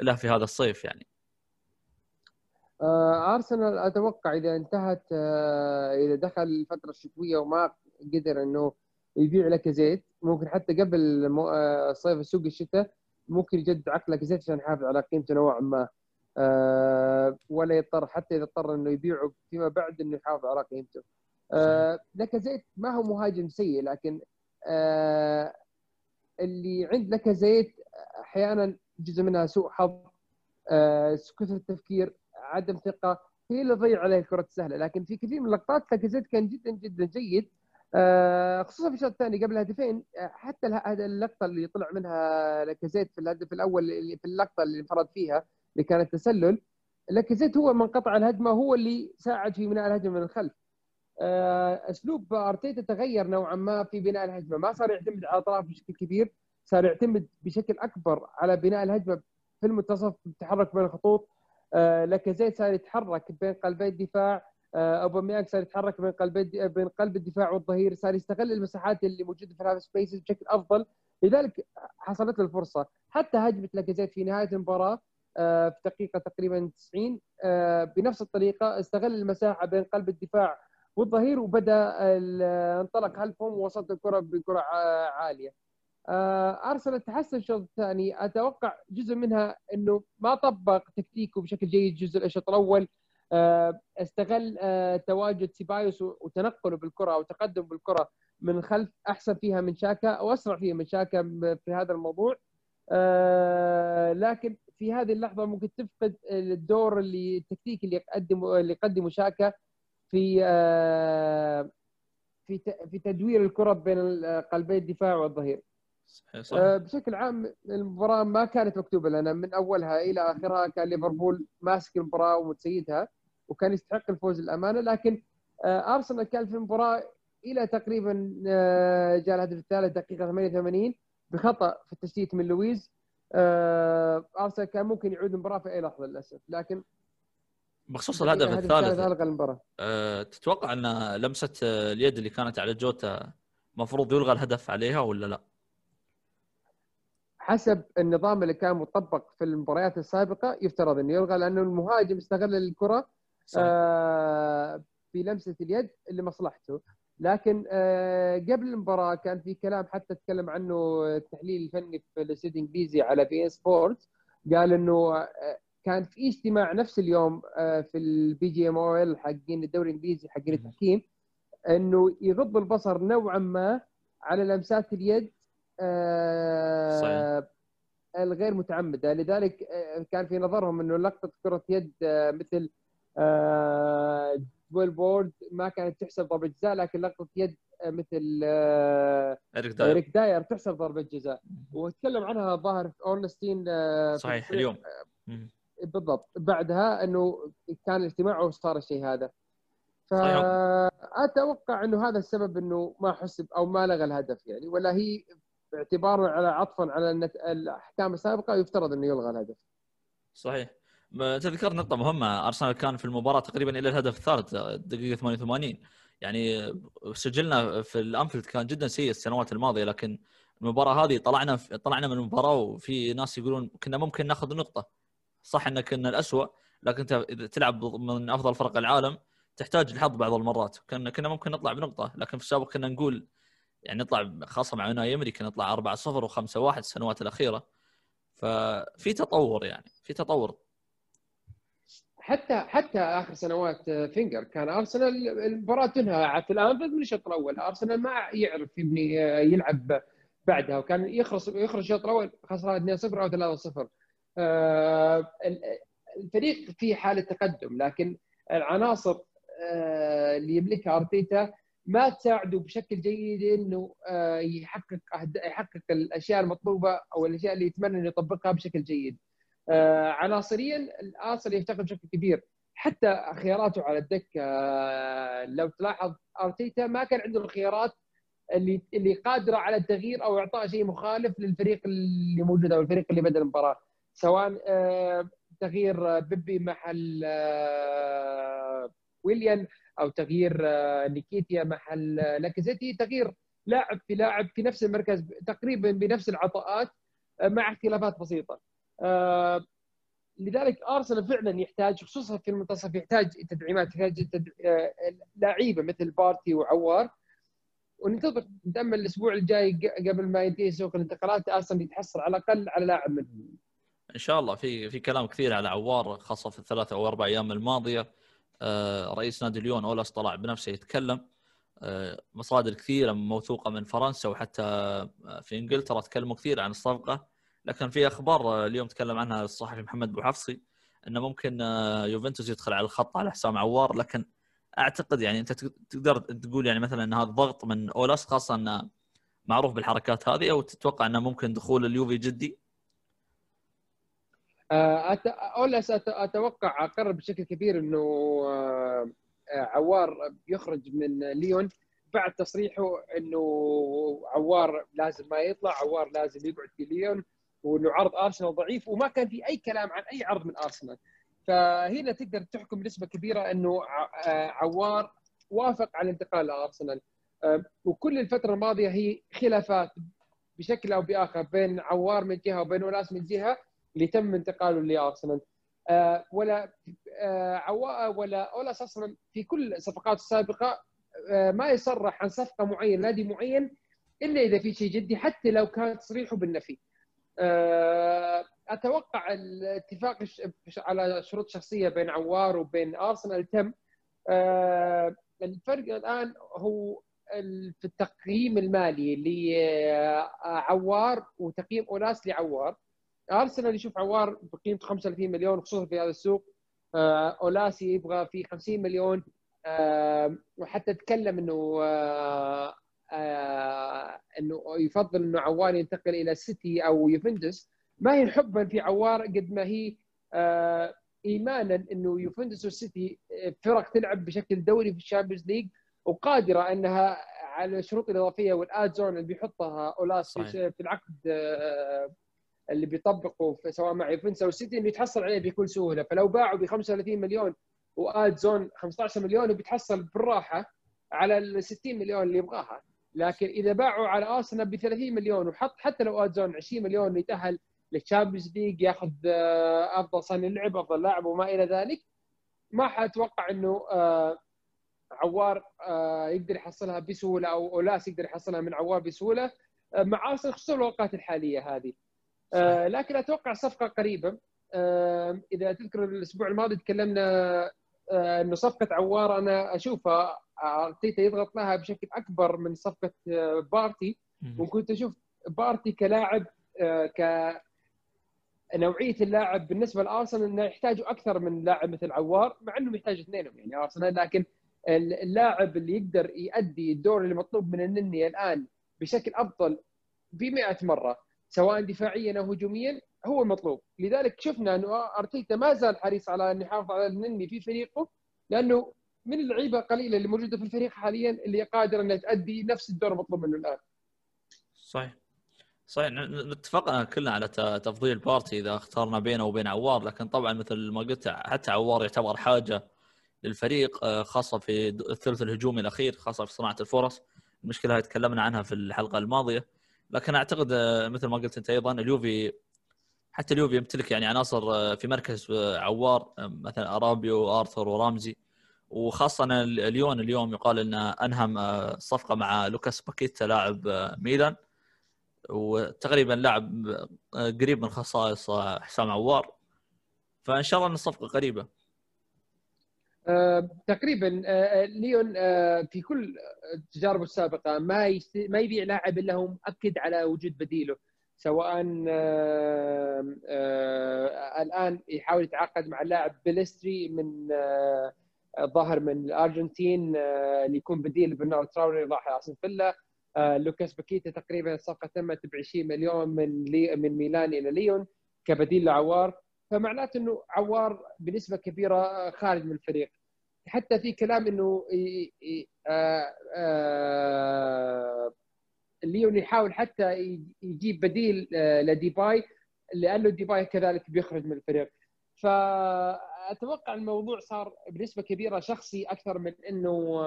له في هذا الصيف يعني. آه، أرسنال أتوقع إذا انتهت آه، إذا دخل الفترة الشتوية وما قدر إنه يبيع لاكازيت ممكن حتى قبل آه، صيف السوق الشتاء ممكن يجدد عقد لاكازيت عشان يحافظ على قيمته نوعا ما. ولا يضطر حتى إذا اضطر إنه يبيعه فيما بعد إنه يحافظ على قيمته. آه لكازيت ما هو مهاجم سيء لكن اللي عند لكازيت أحيانا جزء منها سوء حظ آه كثر التفكير عدم ثقة هي اللي تضيع عليه الكرات السهلة. لكن في كثير من اللقطات لكازيت كان جدا جدا جيد آه خصوصا في الشوط الثاني قبل هدفين آه، حتى اللقطة اللي طلع منها لكازيت في الهدف الأول اللي في اللقطة اللي انفرد فيها اللي كانت تسلل لكازيت هو من قطع الهجمة هو اللي ساعد في بناء الهجمة من الخلف. آه، أسلوب أرتيتا تغير نوعا ما في بناء الهجمة. ما صار يعتمد على الاطراف بشكل كبير. صار يعتمد بشكل أكبر على بناء الهجمة في المنتصف التحرك بين الخطوط. آه، لاكازيت صار يتحرك بين قلبي الدفاع. آه، أوباميانج صار يتحرك بين قلبي بين قلب الدفاع والظهير. صار يستغل المساحات اللي موجودة في ال half spaces بشكل أفضل. لذلك حصلت له الفرصة. حتى هجمة لاكازيت في نهاية المباراة في دقيقة تقريبا 90 بنفس الطريقة استغل المساحة بين قلب الدفاع والظهير وبدأ انطلق خلفهم ووصلت الكرة بكرة عالية. آه، أرسنال تحسن الشوط الثاني أتوقع جزء منها إنه ما طبق تكتيكه بشكل جيد جزء الشوط الأول. آه، استغل آه، تواجد سيبايوس وتنقله بالكرة أو تقدم بالكرة من الخلف أحسن فيها من شاكا واسرع فيها من شاكا في هذا الموضوع. لكن في هذه اللحظة ممكن تفقد الدور اللي التكتيكي اللي يقدمه اللي يقدمه شاكا في آه، في في تدوير الكرة بين قلبي الدفاع والظهير. صحيح صحيح. آه، بشكل عام المباراة ما كانت مكتوبة لنا من أولها إلى آخرها كان ليفربول ماسك المباراة ومتسيدها وكان يستحق الفوز الأمانة لكن آه، أرسنال كان في المباراه إلى تقريبا جاء الهدف الثالث دقيقة 88 بخطأ في التسديد من لويز أرسنال كان ممكن يعود المباراة في أي لحظة للأسف لكن بخصوص الهدف الثالث ألغى المباراة أه تتوقع أن لمسة اليد اللي كانت على جوتا المفروض يلغى الهدف عليها ولا لا؟ حسب النظام اللي كان مطبق في المباريات السابقة يفترض إنه يلغى لأنه المهاجم استغل الكرة صحيح. آه بلمسة اليد لمصلحته لكن آه قبل المباراة كان في كلام حتى تكلم عنه التحليل الفني في الاستوديو الانجليزي على بي إن سبورت قال إنه آه، كان في اجتماع نفس اليوم آه، في ال PGMOL حقين الدوري الإنجليزي حقين التحكيم إنه يغض البصر نوعا ما على لمسات اليد صحيح. الغير متعمدة. لذلك آه، كان في نظرهم إنه لقطة كرة يد مثل جويل وورد ما كانت تحسب ضربة جزاء لكن لقطة يد مثل إريك داير. إريك داير تحسب ضربة جزاء. وتكلم عنها ظاهر أورنستين صحيح اليوم. بالضبط. بعدها إنه كان الاجتماع وصار الشيء هذا. فاتوقع إنه هذا السبب إنه ما حسب أو ما لغى الهدف يعني. ولا هي باعتباره على عطفا على الأحكام السابقة يفترض أنه يلغى الهدف. صحيح. تذكرت نقطة مهمة. أرسنال كان في المباراة تقريبا إلى الهدف الثالث دقيقة 88 يعني سجلنا في الأنفيلد كان جدا سيء السنوات الماضية لكن المباراة هذه طلعنا طلعنا من المباراة وفي ناس يقولون كنا ممكن ناخذ نقطة. صح إنك كنا الاسوء لكن إذا تلعب من أفضل فرق العالم تحتاج الحظ بعض المرات. كنا كنا ممكن نطلع بنقطة لكن في السابق كنا نقول يعني نطلع خاصة مع أوناي إيمري كنا نطلع 4 0 و5 1 السنوات الأخيرة. ففي تطور يعني في تطور. حتى حتى آخر سنوات فينجر كان أرسنال المباراة تنهى في الانفيلد من الشوط الأول. أرسنال ما يعرف يبني يلعب بعدها وكان يخرج يخرج الشوط الأول خسران 2-0 أو 3-0 آه، الفريق في حالة تقدم لكن العناصر آه، اللي يملكها أرتيتا ما تساعده بشكل جيد إنه آه، يحقق يحقق الأشياء المطلوبة أو الأشياء اللي يتمنى إنه يطبقها بشكل جيد. عناصريا الارسنال يفتقد بشكل كبير حتى خياراته على الدكه لو تلاحظ أرتيتا ما كان عنده الخيارات اللي اللي قادرة على التغيير أو إعطاء شيء مخالف للفريق اللي موجود أو الفريق اللي بدأ المباراة سواء آه، تغيير بيبي محل آه، ويليان أو تغيير آه، نيكيتيا محل لاكازيتي تغيير لاعب في لاعب في نفس المركز تقريبا بنفس العطاءات مع اختلافات بسيطة. لذلك أرسنال فعلا يحتاج خصوصا في المنتصف يحتاج تدعيمات يحتاج لعيبه مثل بارتي وعوار. وننتظر نتأمل الأسبوع الجاي قبل ما ينتهي سوق الانتقالات أرسنال يتحصل على الأقل على لاعب منهم. إن شاء الله في في كلام كثير على عوار خاصة في الثلاث أو أربع أيام الماضية. آه، رئيس نادي ليون أولاس طلع بنفسه يتكلم. آه، مصادر كثيرة موثوقة من فرنسا وحتى في إنجلترا تكلموا كثير عن الصفقة. لكن في أخبار اليوم تكلم عنها الصحفي محمد بوحفصي إنه ممكن آه، يوفنتوس يدخل على الخط على حسام عوار. لكن أعتقد يعني أنت تقدر تقول يعني مثلا إن هذا ضغط من أولاس خاصة إنه معروف بالحركات هذه أو تتوقع إنه ممكن دخول اليوفي جدي؟ آه، اولاس أتوقع أقرب بشكل كبير إنه آه، عوار يخرج من ليون. بعد تصريحه إنه عوار لازم ما يطلع عوار لازم يقعد في ليون وإنه عرض أرسنال ضعيف وما كان في أي كلام عن أي عرض من أرسنال. فهنا تقدر تحكم بنسبة كبيرة إنه آه، عوار وافق على الانتقال لارسنال آه، وكل الفترة الماضية هي خلافات بشكل أو بآخر بين عوار من جهة وبين وناس من جهة. اللي تم انتقاله لارسنال آه، ولا عوار ولا أولاس أصلا في كل الصفقات السابقة ما يصرح عن صفقة معينة نادي معين إلا إذا في شيء جدي حتى لو كان تصريحه بالنفي. أتوقع الاتفاق على شروط شخصية بين عوار وبين أرسنال تم. آه، الفرق الآن هو في التقييم المالي لعوار وتقييم اوناس لعوار. ارسنال يشوف عوار بقيمة 35 مليون خصوصا في هذا السوق. آه، أولاسي يبغى في 50 مليون. آه، وحتى تكلم إنه إنه يفضل إنه عوار ينتقل إلى سيتي أو يوفنتوس. ما هي حبا في عوار قد ما هي آه، ايمانا إنه يوفنتوس والسيتي آه، فرق تلعب بشكل دوري في ال Champions League. وقادرة إنها على الشروط الاضافيه والاد زون اللي بيحطها اولاس في العقد آه، اللي بيطبقه سواء مع يوفنتوس أو السيتي إنه يتحصل عليه بكل سهولة. فلو باعوا ب 35 مليون وآد زون 15 مليون وبيتحصل بالراحة على ال 60 مليون اللي يبغاها. لكن إذا باعوا على ارسنال ب 30 مليون وحط حتى لو آد زون 20 مليون يتاهل لل Champions League ياخذ آه، أفضل صانع لعب أفضل لاعب وما إلى ذلك ما حأتوقع إنه آه، عوار آه، يقدر يحصلها بسهولة أو اولاس يقدر يحصلها من عوار بسهولة مع ارسنال خصوصا الاوقات الحالية هذه. لكن أتوقع صفقة قريبة. إذا تذكر الأسبوع الماضي تكلمنا إنه صفقة عوار أنا أشوفها أرتيتا يضغط لها بشكل أكبر من صفقة بارتي. وكنت أشوف بارتي كلاعب ك نوعية اللاعب بالنسبة لأرسنال إنه يحتاجوا أكثر من لاعب مثل عوار مع انه يحتاج اثنينهم يعني أرسنال لكن اللاعب اللي يقدر يؤدي الدور اللي مطلوب من النني الآن بشكل أفضل ب 100 مرة. سواء دفاعيا أو هجوميا هو المطلوب. لذلك شفنا أنه أرتيتا ما زال حريص على انه يحافظ على النني في فريقه لأنه من اللعيبة قليله اللي موجودة في الفريق حاليا اللي قادره انها تؤدي نفس الدور المطلوب منه الآن. صحيح. صحيح. اتفقنا كلنا على تفضيل بارتي إذا اخترنا بينه وبين عوار لكن طبعا مثل ما قلت حتى عوار يعتبر حاجة للفريق آه، خاصة في الثلث الهجومي الأخير خاصة في صناعة الفرص. المشكلة هاي تكلمنا عنها في الحلقة الماضية. لكن أعتقد آه، مثل ما قلت أنت أيضا اليوفي حتى اليوفي يمتلك يعني عناصر آه، في مركز عوار مثلا أرابيو وارثر ورامزي. وخاصة اليون اليوم يقال إنه أنهم صفقة مع لوكاس باكيتا لاعب ميلان. وتقريبا لاعب قريب من خصائص حسام عوار. فإن شاء الله إن الصفقة قريبة. آه، تقريبا آه، ليون آه، في كل تجاربه السابقه ما. ما يبيع لاعب إلا هو مؤكد على وجود بديله سواء الآن يحاول يتعاقد مع اللاعب بلستري من ظاهر من الأرجنتين اللي يكون بديل برنارد تراوري راح استون فيلا لوكاس باكيتا تقريبا الصفقه تمت ب 20 مليون من. من ميلان إلى ليون كبديل لعوار فمعناته إنه عوار بنسبة كبيرة خارج من الفريق. حتى في كلام إنه آه، آه، ليون يحاول حتى يجيب بديل آه، لديباي لأنه ديباي كذلك بيخرج من الفريق. فأتوقع الموضوع صار بنسبة كبيرة شخصي أكثر من إنه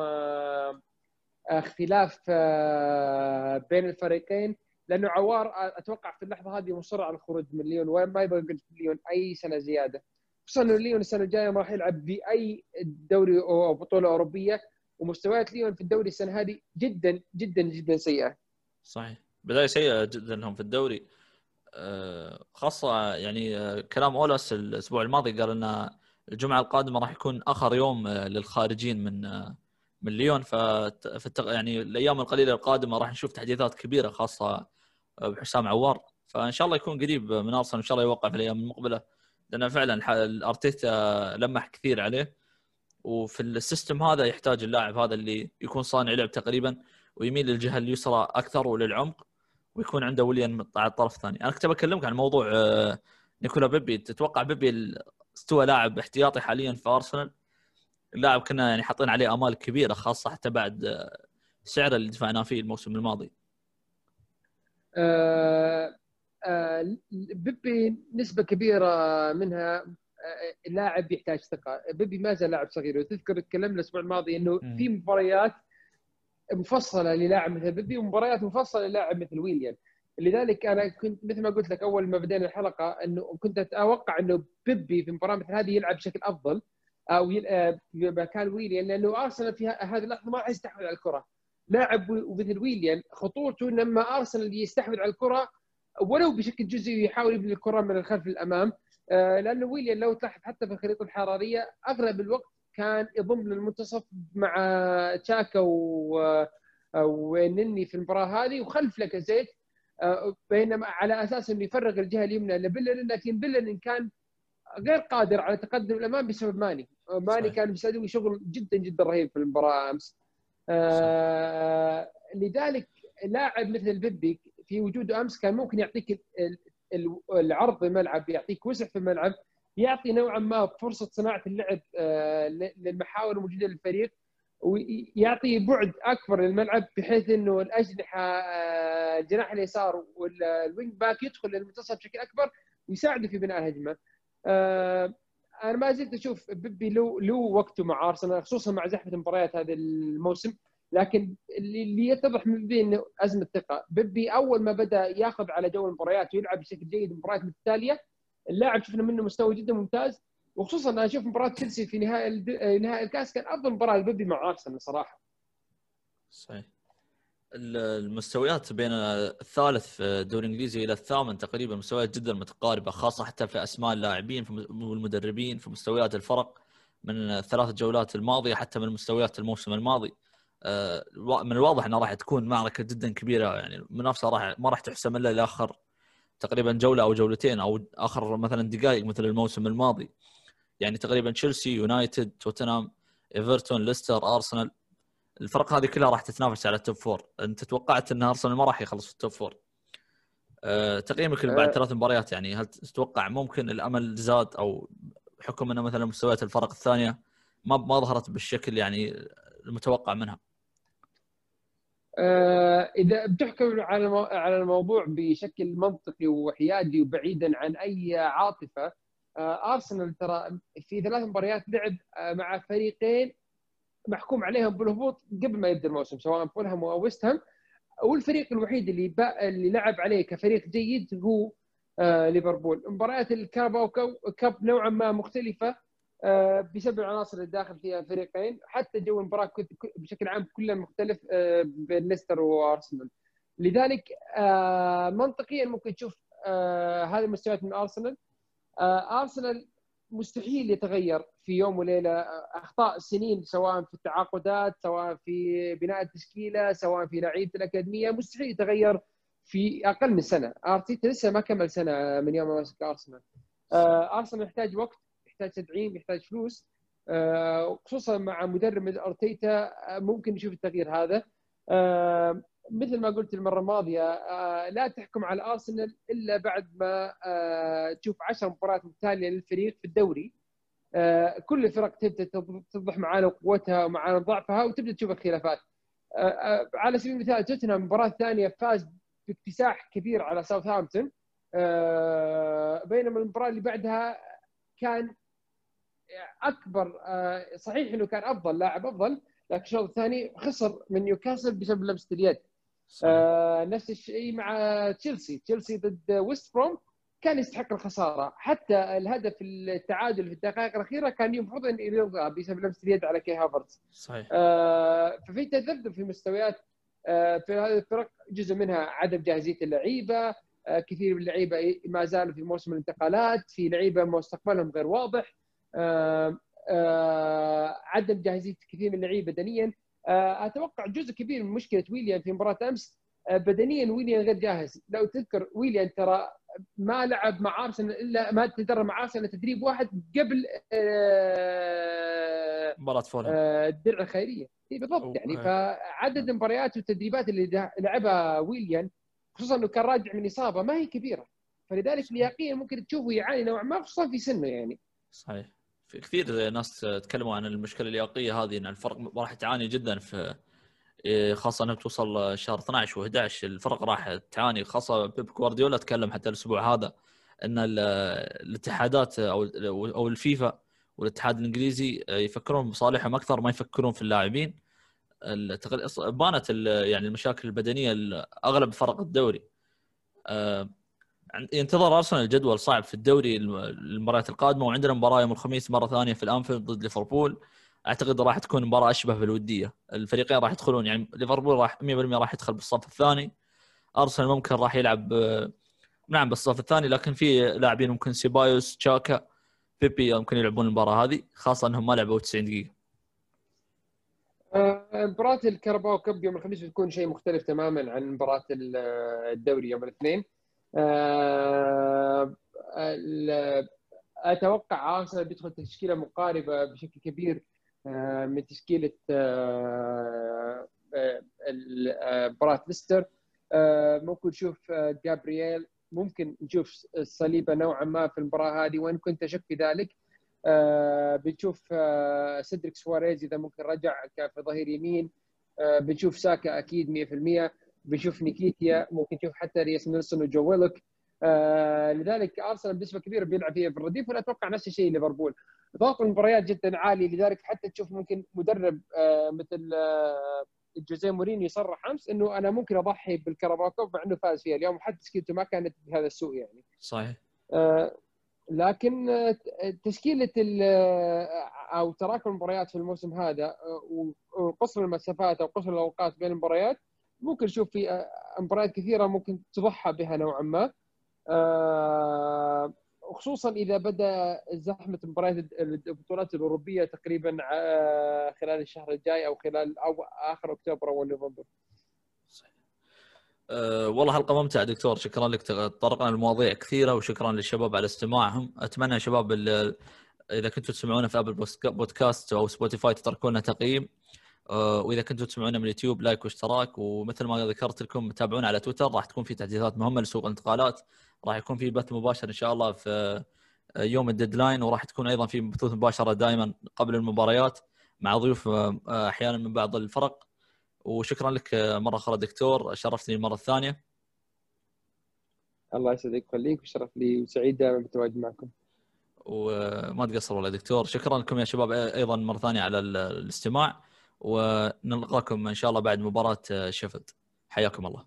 اختلاف بين الفريقين. لأنه عوار أتوقع في اللحظة هذه مصر على الخروج من ليون وما يبغى ليون أي سنة زيادة. خصوصا إنه ليون السنة الجاية ما راح يلعب بأي دوري أو بطولة أوروبية ومستويات ليون في الدوري السنة هذه جدا جدا جدا سيئة. صحيح. بداية سيئة جدا لهم في الدوري. آه، خاصة يعني آه، كلام أولاس الأسبوع الماضي قال إن الجمعة القادمة راح يكون آخر يوم آه، للخارجين من من ليون. ف يعني الأيام القليلة القادمة راح نشوف تحديثات كبيرة خاصة بحسام عوار. فإن شاء الله يكون قريب من أرسنال إن شاء الله يوقع في الأيام المقبلة. لأن فعلا الارتيتا لمح كثير عليه. وفي ال system هذا يحتاج اللاعب هذا اللي يكون صانع لعب تقريبا ويميل للجهة اليسرى أكثر وللعمق ويكون عنده ويليان على الطرف الثاني. أنا كنت بكلمك عن موضوع آه، نيكولا بيبي. تتوقع بيبي استوى لاعب احتياطي حاليا في أرسنال؟ اللاعب كنا يعني حاطين عليه آمال كبيرة خاصة حتى بعد آه، سعره اللي دفعناه فيه الموسم الماضي. بيبي نسبة كبيرة منها آه، لاعب يحتاج ثقة. بيبي ما زال لاعب صغير. وتذكر تكلمنا الأسبوع الماضي إنه في مباريات مفصلة للاعب مثل بيبي ومباريات مفصلة للاعب مثل ويليام. لذلك أنا كنت مثل ما قلت لك أول ما بدينا الحلقة إنه كنت أتوقع إنه بيبي في مباراة مثل هذه يلعب بشكل أفضل أو آه، مكان ويليان لأنه أرسنال في هذه اللحظة ما راح يستحوذ على الكرة. لاعب مثل ويليان خطورته لما أرسنال يستحوذ على الكرة ولو بشكل جزئي يحاول يبني الكرة من الخلف للأمام. آه، لأنه ويليان لو تلاحظ حتى في الخريطة الحرارية أغلب الوقت كان يضم للمنتصف مع تشاكا ونني في المباراة هذه وخلف لاكازيت آه، بينما على أساس إنه يفرغ الجهة اليمنى لبلن لكن بلن كان غير قادر على تقدم الأمام بسبب ماني. ماني كان بيسوي شغل جدا جدا رهيب في المباراة أمس. آه لذلك لاعب مثل البيبي في وجوده أمس كان ممكن يعطيك العرض الملعب يعطيك وسع في الملعب يعطي نوعا ما فرصة صناعة اللعب آه للمحاور الموجودة للفريق ويعطي بعد أكبر للملعب بحيث إنه الأجنحة آه، الجناح اليسار وال wing back يدخل للمنتصف بشكل أكبر ويساعده في بناء الهجمة. أنا ما زلت أشوف بيبي له له وقته مع أرسنال خصوصا مع زحمة المباريات هذا الموسم. لكن اللي يتضح من بيبي إنه أزمة ثقه بيبي أول ما بدأ ياخذ على جو المباريات ويلعب بشكل جيد المباريات المتتاليه اللاعب شفنا منه مستوى جدا ممتاز. وخصوصا أنا أشوف مباراة تشيلسي في نهائي نهائي الكاس كان أفضل مباراة لبيبي مع أرسنال صراحة. صحيح. المستويات بين الثالث في الدوري الإنجليزي إلى الثامن تقريبا مستويات جدا متقاربة خاصة حتى في أسماء اللاعبين والمدربين في مستويات الفرق من الثلاث جولات الماضية حتى من مستويات الموسم الماضي. آه، من الواضح إنها راح تكون معركة جدا كبيرة يعني المنافسه راح ما راح تحسم إلا لآخر تقريبا جولة أو جولتين أو آخر مثلا دقائق مثل الموسم الماضي. يعني تقريبا تشيلسي يونايتد توتنهام إيفرتون ليستر أرسنال الفرق هذه كلها راح تتنافس على ال top four انت توقعت إن أرسنال ما راح يخلص في ال top four أه تقييمك بعد أه. ثلاث مباريات يعني هل تتوقع ممكن الأمل زاد أو بحكم إنه مثلا مستويات الفرق الثانية ما ما ظهرت بالشكل يعني المتوقع منها؟ أه إذا بتحكم على على الموضوع بشكل منطقي وحيادي وبعيدا عن أي عاطفة أه أرسنال ترى في ثلاث مباريات لعب آه، مع فريقين محكوم عليهم بالهبوط قبل ما يبدأ الموسم سواء فولهام أو ويست هام. والفريق الوحيد اللي اللي لعب عليه كفريق جيد هو آه ليفربول. مباريات ال cup cup نوعا ما مختلفة آه بسبب العناصر اللي داخل فيها الفريقين. حتى جو المباراة بشكل عام كله مختلف آه بين ليستر وأرسنال. لذلك آه منطقيا ممكن تشوف آه هذه المستويات من أرسنال. آه أرسنال مستحيل يتغير في يوم وليلة. أخطاء سنين سواء في التعاقدات سواء في بناء التشكيله سواء في لعيبة الأكاديمية مستحيل يتغير في أقل من سنة. أرتيتا لسه ما كمل سنة من يوم ما مسك أرسنال. آه، أرسنال يحتاج وقت يحتاج تدعيم يحتاج فلوس. آه، خصوصا مع مدرب مثل أرتيتا آه، ممكن نشوف التغيير هذا. مثل ما قلت المرة الماضية لا تحكم على ارسنال إلا بعد ما تشوف 10 مباريات متتالية للفريق في الدوري. كل الفرق تبدأ توضح معانا قوتها ومعانا ضعفها وتبدأ تشوف الخلافات. على سبيل المثال توتنهام المباراه الثانية فاز باكتساح كبير على ساوثهامبتون آه، بينما المباراة اللي بعدها كان أكبر آه، صحيح إنه كان أفضل لاعب أفضل لكن الشوط الثاني خسر من نيوكاسل بسبب لمسة اليد. آه نفس الشيء مع تشيلسي. تشيلسي ضد ويست بروم كان يستحق الخسارة. حتى الهدف التعادل في الدقائق الأخيرة كان المفروض إن يلغى بسبب لمسة اليد على كي هافرتز. صحيح. آه ففي تذبذب في مستويات آه في هذه الفرق جزء منها عدم جاهزية اللعيبة. آه، كثير من اللعيبة ما زالوا في موسم الانتقالات. في لعيبة مستقبلهم غير واضح. آه، آه، عدم جاهزية كثير من اللعيبة بدنيا. أتوقع جزء كبير من مشكلة ويليان في مباراة أمس بدنيا ويليان غير جاهز. لو تذكر ويليان ترى ما لعب مع أرسنال إلا ما تدرب مع أرسنال تدريب واحد قبل مباراة فولهام. الدرع الخيرية. بالضبط. يعني فعدد المباريات والتدريبات اللي لعبها ويليان خصوصا انه كان راجع من إصابة ما هي كبيرة. فلذلك لياقيا ممكن تشوفه يعاني نوعا ما خصوصا في سنه يعني. صحيح. في كثير ناس تكلموا عن المشكلة اللياقيه هذه إن الفرق راح تعاني جدا في إيه، خاصة انها بتوصل شهر 12 و11 الفرق راح تعاني خاصة بيب جوارديولا تكلم حتى الأسبوع هذا إن الاتحادات أو أو الفيفا والاتحاد الإنجليزي يفكرون بصالحهم أكثر ما يفكرون في اللاعبين. بانت يعني المشاكل البدنية أغلب فرق الدوري. آه، ينتظر أرسنال الجدول صعب في الدوري المباريات القادمة وعندنا مباراة يوم الخميس مرة ثانية في الأنفيلد ضد ليفربول. أعتقد راح تكون مباراة أشبه بالودية. الفريقين راح يدخلون يعني ليفربول راح 100% راح يدخل بالصف الثاني. أرسنال ممكن راح يلعب نعم بالصف الثاني لكن في لاعبين ممكن سيبايوس تشاكا بيبي ممكن يلعبون المباراة هذه خاصة إنهم ما لعبوا 90 دقيقة. آه، مباراة الكارباو كب يوم الخميس بتكون شيء مختلف تماما عن مباراة الدوري يوم الاثنين. آه، أتوقع ارسنال بيدخل تشكيلة مقاربة بشكل كبير آه، من تشكيلة مباراه ليستر. ممكن نشوف جابرييل ممكن نشوف صليبة نوعا ما في المباراة هذه. وإن كنت أشك في ذلك آه، بنشوف آه، سيدريك سواريز إذا ممكن رجع في ظهير يمين. آه، بنشوف ساكا أكيد 100% بنشوف نكيتيا ممكن نشوف حتى ريس نيلسون وجو ويلوك لذلك أرسنال بنسبة كبيرة بيلعب فيها في الرديف وأنا أتوقع نفس الشيء ليفربول. ضغط المباريات جدا عالي لذلك حتى تشوف ممكن مدرب مثل جوزيه مورينيو يصرح أمس إنه أنا ممكن أضحي بالكرباكوف مع إنه فاز فيها. اليوم حتى تشكيلته ما كانت بهذا السوء يعني. صحيح. لكن تشكيله أو تراكم المباريات في الموسم هذا وقصر المسافات أو قصر الأوقات بين المباريات ممكن نشوف في مباريات كثيرة ممكن تضحى بها نوعا ما. خصوصا إذا بدأ زحمة مباريات البطولات الأوروبية تقريبا خلال الشهر الجاي أو خلال أواخر أكتوبر أو نوفمبر. أه والله حلقة ممتعة دكتور. شكرا لك تطرقنا لمواضيع كثيرة وشكرا للشباب على استماعهم. أتمنى يا شباب إذا كنتوا تسمعونا في Apple Podcast أو Spotify تتركوا لنا تقييم. وإذا كنتوا تسمعونا من اليوتيوب like واشتراك ومثل ما ذكرت لكم تابعونا على تويتر راح تكون في تحديثات مهمة لسوق الانتقالات. راح يكون في بث مباشر إن شاء الله في يوم ال deadline وراح تكون أيضا في بثوث مباشرة دائما قبل المباريات مع ضيوف أه، أحيانا من بعض الفرق. وشكرا لك مرة أخرى دكتور شرفتني المره الثانية الله يسعدك ويخليك وشرف لي وسعيد دائما بالتواجد معكم. وما تقصر والله دكتور. شكرا لكم يا شباب أيضا مرة ثانية على الاستماع. ونلقاكم إن شاء الله بعد مباراة شيفيلد. حياكم الله.